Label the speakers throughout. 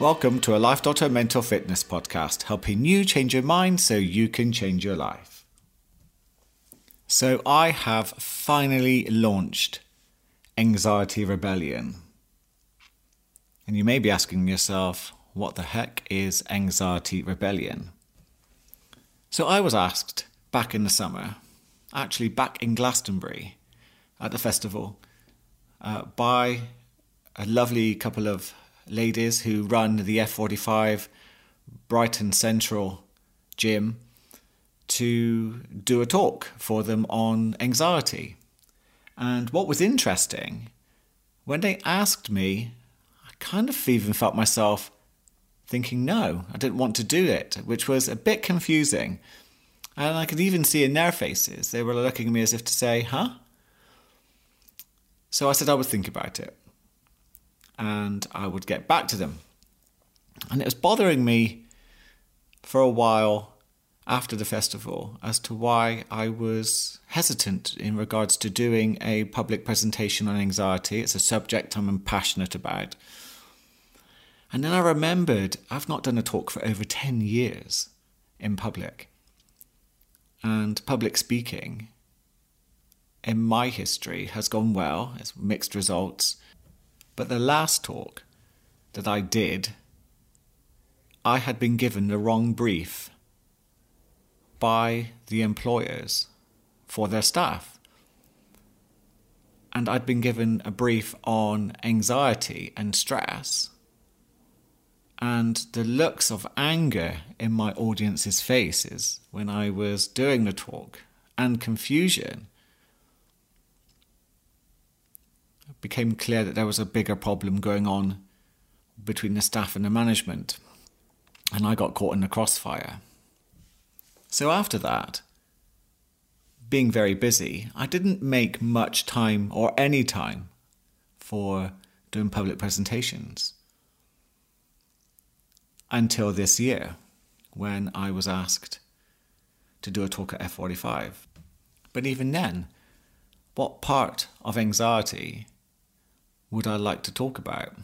Speaker 1: Welcome to a Life Doctor Mental Fitness podcast, helping you change your mind so you can change your life. So, I have finally launched Anxiety Rebellion. And you may be asking yourself, what the heck is Anxiety Rebellion? So, I was asked back in the summer, actually back in Glastonbury at the festival, uh, by a lovely couple of ladies who run the F45 Brighton Central gym to do a talk for them on anxiety. And what was interesting, when they asked me, I kind of even felt myself thinking, no, I didn't want to do it, which was a bit confusing. And I could even see in their faces, they were looking at me as if to say, huh? So I said I would think about it and I would get back to them. And it was bothering me for a while after the festival as to why I was hesitant in regards to doing a public presentation on anxiety. It's a subject I'm passionate about. And then I remembered I've not done a talk for over 10 years in public. And public speaking in my history has gone well, it's mixed results. But the last talk that I did, I had been given the wrong brief by the employers for their staff. And I'd been given a brief on anxiety and stress. And the looks of anger in my audience's faces when I was doing the talk and confusion became clear that there was a bigger problem going on between the staff and the management, and I got caught in the crossfire. So after that, being very busy, I didn't make much time or any time for doing public presentations until this year when I was asked to do a talk at F45. But even then, what part of anxiety would I like to talk about?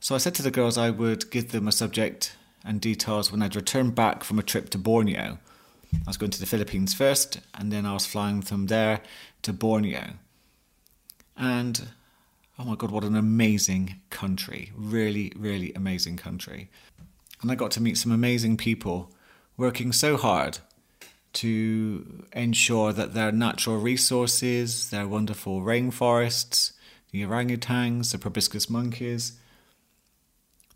Speaker 1: So I said to the girls I would give them a subject and details when I'd returned back from a trip to Borneo. I was going to the Philippines first, and then I was flying from there to Borneo. And oh my god, what an amazing country! Really, really amazing country. And I got to meet some amazing people working so hard to ensure that their natural resources, their wonderful rainforests, the orangutans, the proboscis monkeys,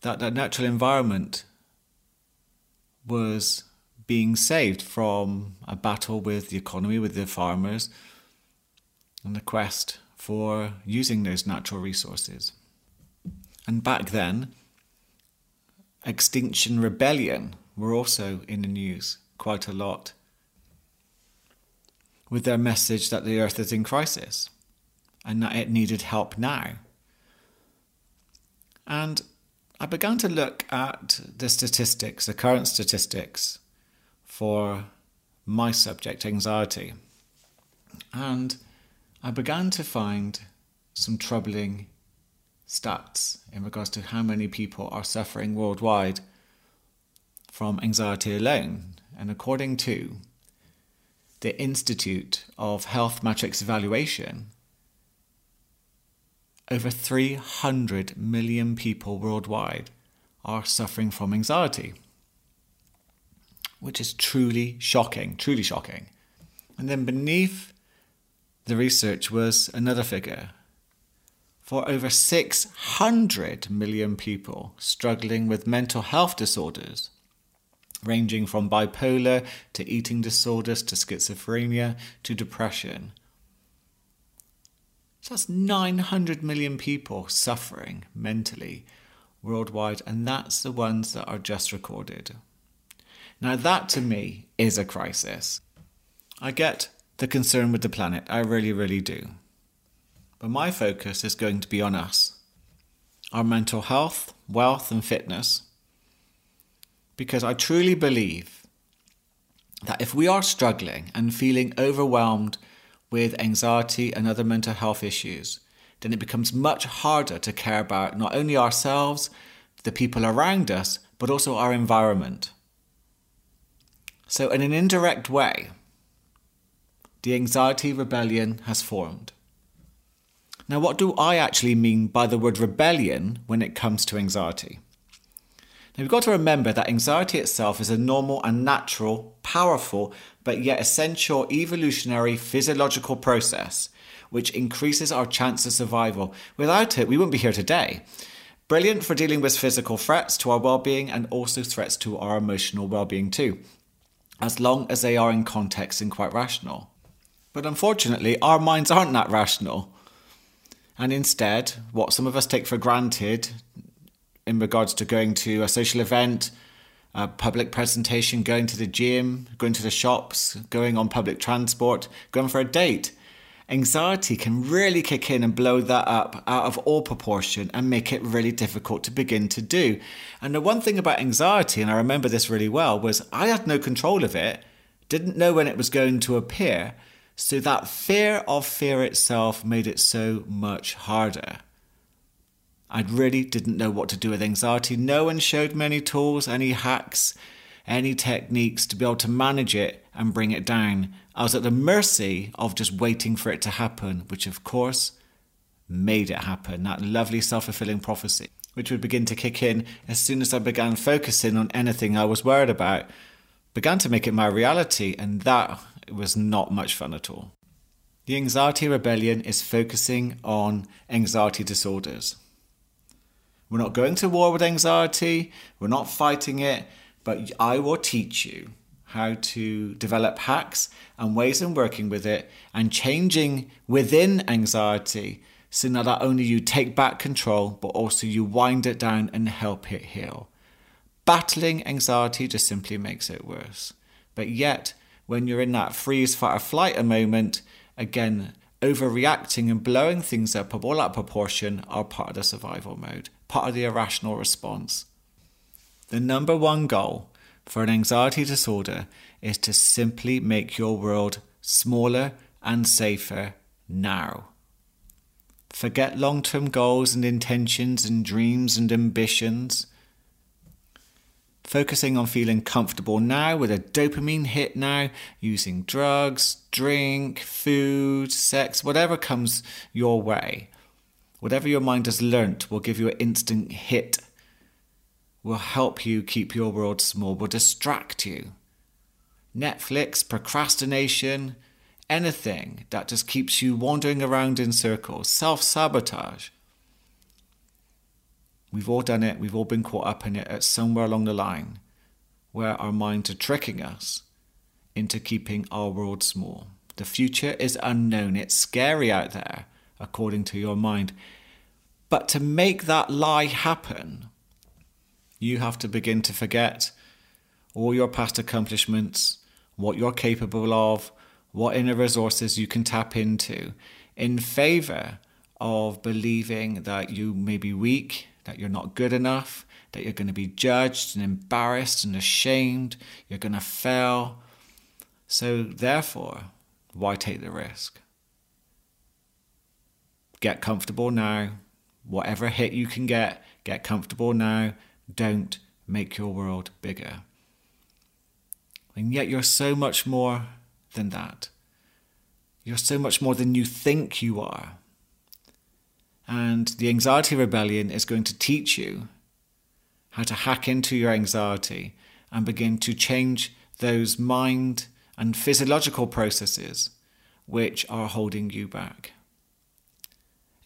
Speaker 1: that their natural environment was being saved from a battle with the economy, with the farmers, and the quest for using those natural resources. And back then, Extinction Rebellion were also in the news quite a lot with their message that the earth is in crisis and that it needed help now. And I began to look at the statistics, the current statistics for my subject, anxiety. And I began to find some troubling stats in regards to how many people are suffering worldwide from anxiety alone. And according to the Institute of Health Metrics Evaluation, over 300 million people worldwide are suffering from anxiety, which is truly shocking, truly shocking. And then beneath the research was another figure for over 600 million people struggling with mental health disorders ranging from bipolar to eating disorders to schizophrenia to depression. So that's 900 million people suffering mentally worldwide, and that's the ones that are just recorded. Now, that to me is a crisis. I get the concern with the planet, I really, really do. But my focus is going to be on us our mental health, wealth, and fitness because I truly believe that if we are struggling and feeling overwhelmed with anxiety and other mental health issues, then it becomes much harder to care about not only ourselves, the people around us, but also our environment. So, in an indirect way, the anxiety rebellion has formed. Now, what do I actually mean by the word rebellion when it comes to anxiety? Now, we've got to remember that anxiety itself is a normal and natural, powerful, but yet essential evolutionary physiological process which increases our chance of survival. Without it, we wouldn't be here today. Brilliant for dealing with physical threats to our well being and also threats to our emotional well being, too, as long as they are in context and quite rational. But unfortunately, our minds aren't that rational. And instead, what some of us take for granted in regards to going to a social event, a public presentation, going to the gym, going to the shops, going on public transport, going for a date, anxiety can really kick in and blow that up out of all proportion and make it really difficult to begin to do. And the one thing about anxiety, and I remember this really well, was I had no control of it, didn't know when it was going to appear. So that fear of fear itself made it so much harder. I really didn't know what to do with anxiety. No one showed me any tools, any hacks, any techniques to be able to manage it and bring it down. I was at the mercy of just waiting for it to happen, which of course made it happen. That lovely self fulfilling prophecy, which would begin to kick in as soon as I began focusing on anything I was worried about, began to make it my reality, and that was not much fun at all. The anxiety rebellion is focusing on anxiety disorders. We're not going to war with anxiety, we're not fighting it, but I will teach you how to develop hacks and ways in working with it and changing within anxiety so that only you take back control, but also you wind it down and help it heal. Battling anxiety just simply makes it worse. But yet, when you're in that freeze, fight, or flight a moment, again, overreacting and blowing things up of all out proportion are part of the survival mode, part of the irrational response. The number one goal for an anxiety disorder is to simply make your world smaller and safer now. Forget long term goals and intentions and dreams and ambitions focusing on feeling comfortable now with a dopamine hit now, using drugs, drink, food, sex, whatever comes your way. Whatever your mind has learnt will give you an instant hit, will help you keep your world small, will distract you. Netflix, procrastination, anything that just keeps you wandering around in circles, self sabotage We've all done it, we've all been caught up in it at somewhere along the line where our minds are tricking us into keeping our world small. The future is unknown, it's scary out there, according to your mind. But to make that lie happen, you have to begin to forget all your past accomplishments, what you're capable of, what inner resources you can tap into, in favor of believing that you may be weak, that you're not good enough, that you're going to be judged and embarrassed and ashamed, you're going to fail. So, therefore, why take the risk? Get comfortable now. Whatever hit you can get, get comfortable now. Don't make your world bigger. And yet, you're so much more than that. You're so much more than you think you are. And the anxiety rebellion is going to teach you how to hack into your anxiety and begin to change those mind and physiological processes which are holding you back.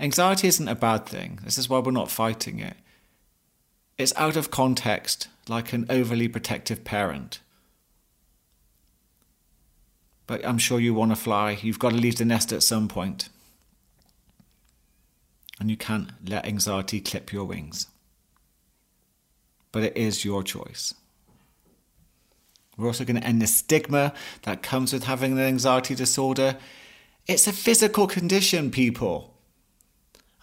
Speaker 1: Anxiety isn't a bad thing. This is why we're not fighting it. It's out of context, like an overly protective parent. But I'm sure you want to fly. You've got to leave the nest at some point. and you can't let anxiety clip your wings. But it is your choice. We're also going to end the stigma that comes with having an anxiety disorder. It's a physical condition, people.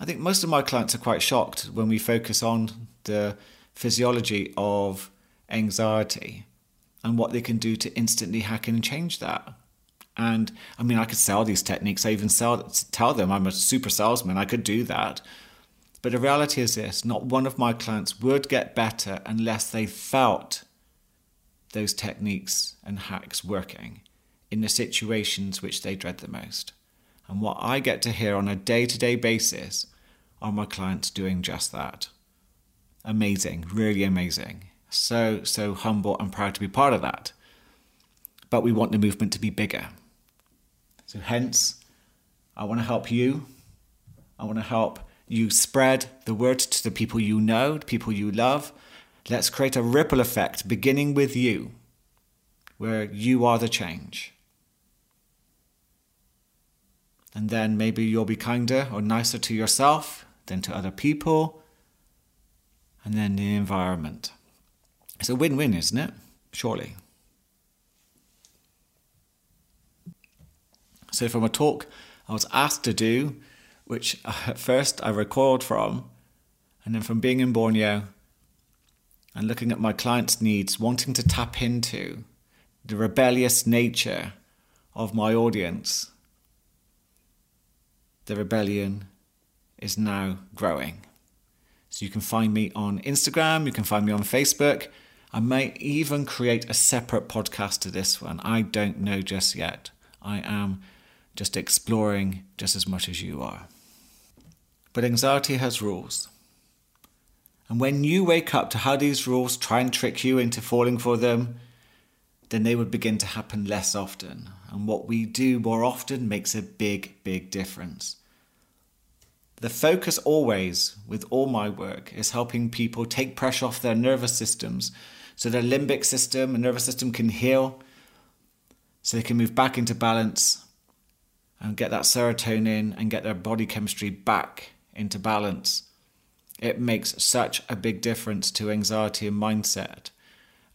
Speaker 1: I think most of my clients are quite shocked when we focus on the physiology of anxiety and what they can do to instantly hack and change that. And I mean, I could sell these techniques. I even sell, tell them I'm a super salesman. I could do that. But the reality is this not one of my clients would get better unless they felt those techniques and hacks working in the situations which they dread the most. And what I get to hear on a day to day basis are my clients doing just that. Amazing, really amazing. So, so humble and proud to be part of that. But we want the movement to be bigger. So, hence, I want to help you. I want to help you spread the word to the people you know, the people you love. Let's create a ripple effect beginning with you, where you are the change. And then maybe you'll be kinder or nicer to yourself than to other people, and then the environment. It's a win win, isn't it? Surely. So, from a talk I was asked to do, which at first I recoiled from, and then from being in Borneo and looking at my clients' needs, wanting to tap into the rebellious nature of my audience, the rebellion is now growing. So you can find me on Instagram, you can find me on Facebook. I may even create a separate podcast to this one. I don't know just yet. I am just exploring just as much as you are. But anxiety has rules. And when you wake up to how these rules try and trick you into falling for them, then they would begin to happen less often. And what we do more often makes a big, big difference. The focus always, with all my work, is helping people take pressure off their nervous systems so their limbic system and nervous system can heal, so they can move back into balance and get that serotonin and get their body chemistry back into balance. It makes such a big difference to anxiety and mindset.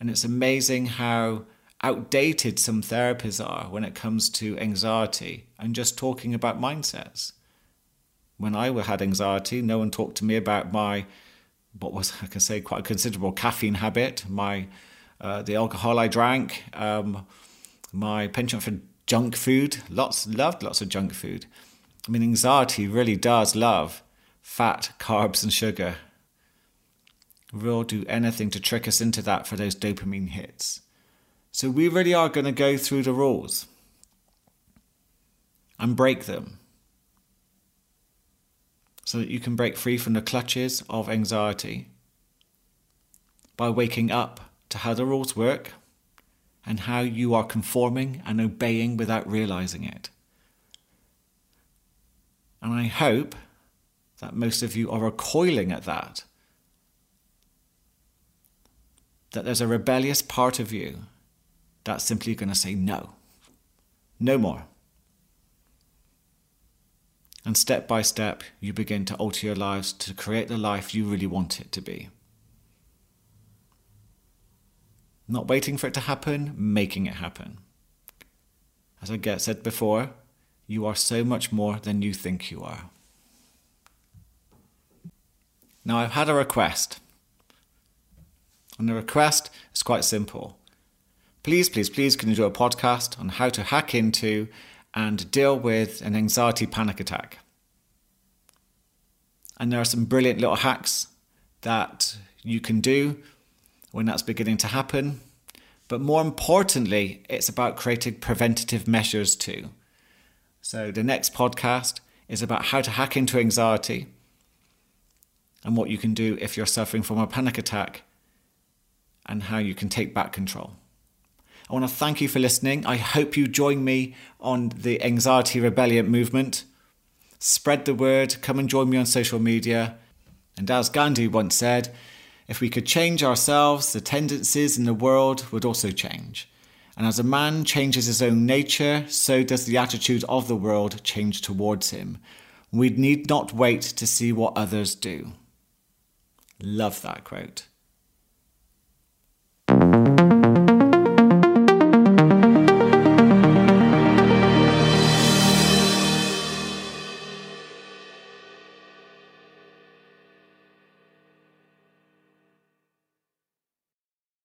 Speaker 1: And it's amazing how outdated some therapies are when it comes to anxiety and just talking about mindsets. When I had anxiety, no one talked to me about my, what was I can say, quite a considerable caffeine habit, my uh, the alcohol I drank, um, my penchant for junk food. Lots loved lots of junk food. I mean, anxiety really does love fat, carbs, and sugar. We'll do anything to trick us into that for those dopamine hits. So we really are going to go through the rules and break them so that you can break free from the clutches of anxiety by waking up to how the rules work and how you are conforming and obeying without realizing it. And I hope that most of you are recoiling at that. That there's a rebellious part of you that's simply going to say no. No more. And step by step, you begin to alter your lives to create the life you really want it to be. Not waiting for it to happen, making it happen. As I get said before, you are so much more than you think you are. Now, I've had a request. And the request is quite simple. Please, please, please, can you do a podcast on how to hack into and deal with an anxiety panic attack? And there are some brilliant little hacks that you can do when that's beginning to happen. But more importantly, it's about creating preventative measures too. So the next podcast is about how to hack into anxiety and what you can do if you're suffering from a panic attack and how you can take back control. I want to thank you for listening. I hope you join me on the Anxiety Rebellion movement. Spread the word, come and join me on social media. And as Gandhi once said, if we could change ourselves, the tendencies in the world would also change. And as a man changes his own nature, so does the attitude of the world change towards him. We need not wait to see what others do. Love that quote.